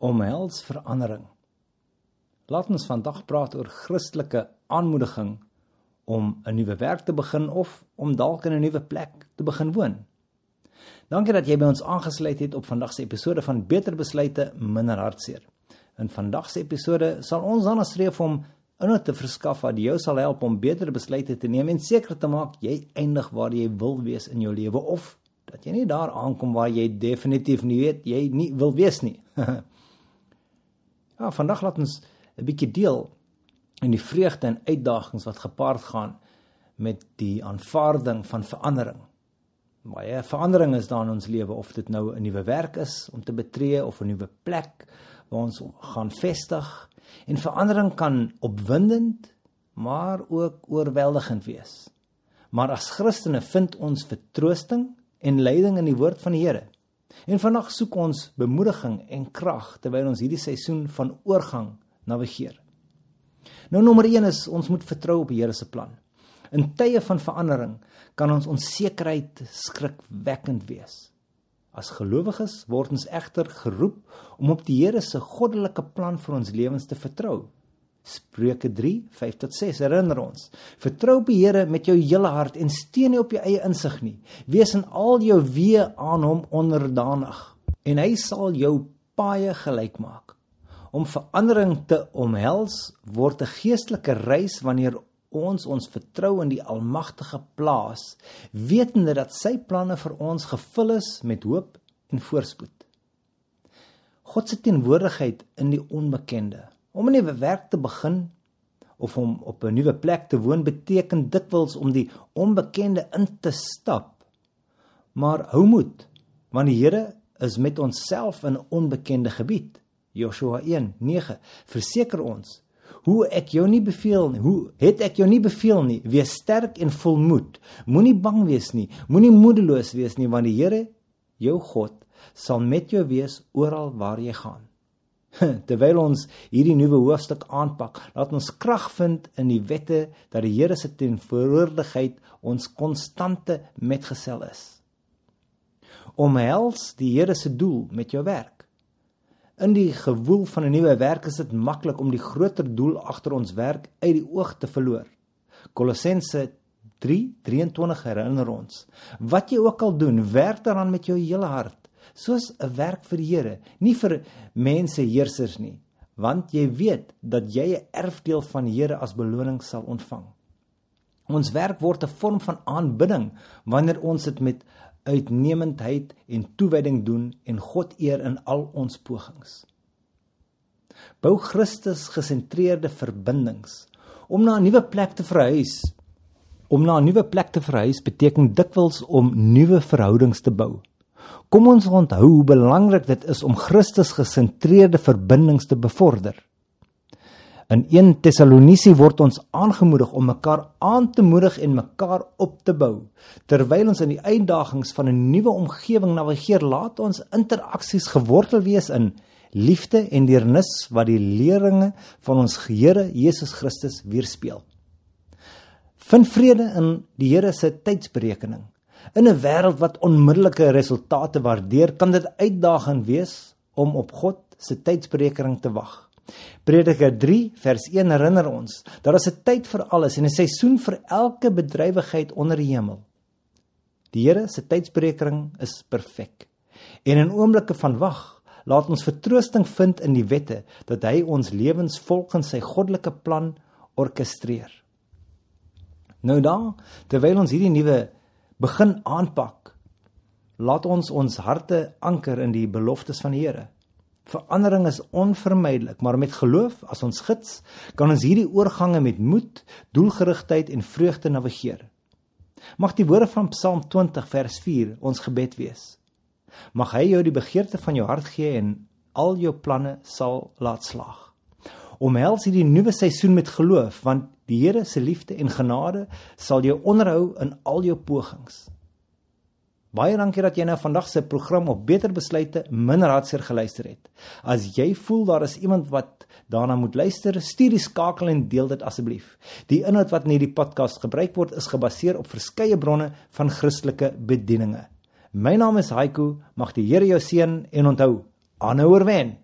omhels verandering. Laat ons vandag praat oor Christelike aanmoediging om 'n nuwe werk te begin of om dalk in 'n nuwe plek te begin woon. Dankie dat jy by ons aangesluit het op vandag se episode van Beter Besluite Minder Hartseer. In vandag se episode sal ons dan streef om inhoud te verskaf wat jou sal help om beter besluite te neem en seker te maak jy eindig waar jy wil wees in jou lewe of dat jy nie daar aankom waar jy definitief nie weet jy nie wil wees nie. ja, vandag laat ons 'n bietjie deel in die vreugde en uitdagings wat gepaard gaan met die aanvaarding van verandering. Baie verandering is daar in ons lewe of dit nou 'n nuwe werk is om te betree of 'n nuwe plek waar ons gaan vestig en verandering kan opwindend maar ook oorweldigend wees. Maar as Christene vind ons vertroosting en leiding in die woord van die Here. En vanaand soek ons bemoediging en krag terwyl ons hierdie seisoen van oorgang navigeer. Nou nommer 1 is ons moet vertrou op die Here se plan. In tye van verandering kan ons onsekerheid skrikwekkend wees. As gelowiges word ons egter geroep om op die Here se goddelike plan vir ons lewens te vertrou. Spreuke 3:5 tot 6 herinner ons: Vertrou op die Here met jou hele hart en steun nie op jou eie insig nie. Wees in al jou weë aan hom onderdanig en hy sal jou paaie gelyk maak. Om verandering te omhels word 'n geestelike reis wanneer ons ons vertrou in die Almagtige plaas, wetende dat sy planne vir ons gevul is met hoop en voorspoed. God se teenwoordigheid in die onbekende Om 'n nuwe werk te begin of om op 'n nuwe plek te woon beteken dikwels om die onbekende in te stap. Maar hou moed, want die Here is met ons self in 'n onbekende gebied. Joshua 1:9 verseker ons Hoe ek jou nie beveel nie, hoe het ek jou nie beveel nie, wees sterk en volmoed. Moenie bang wees nie, moenie moedeloos wees nie, want die Here, jou God, sal met jou wees oral waar jy gaan. Terwyl ons hierdie nuwe hoofstuk aanpak, laat ons krag vind in die wette dat die Here se teenwoordigheid ons konstante metgesel is. Omhels die Here se doel met jou werk. In die gewoel van 'n nuwe werk is dit maklik om die groter doel agter ons werk uit die oog te verloor. Kolossense 3:23 herinner ons: Wat jy ook al doen, werk daaraan met jou hele hart soos 'n werk vir die Here, nie vir mense heersers nie, want jy weet dat jy 'n erfdeel van die Here as beloning sal ontvang. Ons werk word 'n vorm van aanbidding wanneer ons dit met uitnemendheid en toewyding doen en God eer in al ons pogings. Bou Christus gesentreerde verbindings om na 'n nuwe plek te verhuis. Om na 'n nuwe plek te verhuis beteken dikwels om nuwe verhoudings te bou. Kom ons onthou hoe belangrik dit is om Christus gesentreerde verbindings te bevorder. In 1 Tessalonisense word ons aangemoedig om mekaar aan te moedig en mekaar op te bou. Terwyl ons in die uitdagings van 'n nuwe omgewing navigeer, laat ons interaksies gewortel wees in liefde en deernis wat die leringe van ons Here Jesus Christus weerspieël. Vind vrede in die Here se tydsberekening. In 'n wêreld wat onmiddellike resultate waardeer, kan dit uitdagend wees om op God se tydsberekening te wag. Prediker 3 vers 1 herinner ons dat daar 'n tyd vir alles en 'n seisoen vir elke bedrywigheid onder die hemel. Die Here se tydsberekening is perfek. En in oomblikke van wag, laat ons vertroosting vind in die wette dat hy ons lewens volgens sy goddelike plan orkestreer. Nou dan, terwyl ons hierdie nuwe begin aanpak. Laat ons ons harte anker in die beloftes van die Here. Verandering is onvermydelik, maar met geloof as ons gids kan ons hierdie oorgange met moed, doelgerigtheid en vreugde navigeer. Mag die woorde van Psalm 20 vers 4 ons gebed wees. Mag hy jou die begeerte van jou hart gee en al jou planne sal laat slaag. Omhels hierdie nuwe seisoen met geloof want Die Here se liefde en genade sal jou onderhou in al jou pogings. Baie dankie dat jy nou vandag se program op Beter Besluite minder hartseer geluister het. As jy voel daar is iemand wat daarna moet luister, stuur die skakel en deel dit asseblief. Die inhoud wat in hierdie podcast gebruik word, is gebaseer op verskeie bronne van Christelike bedieninge. My naam is Haiku, mag die Here jou seën en onthou, aanhouer wen.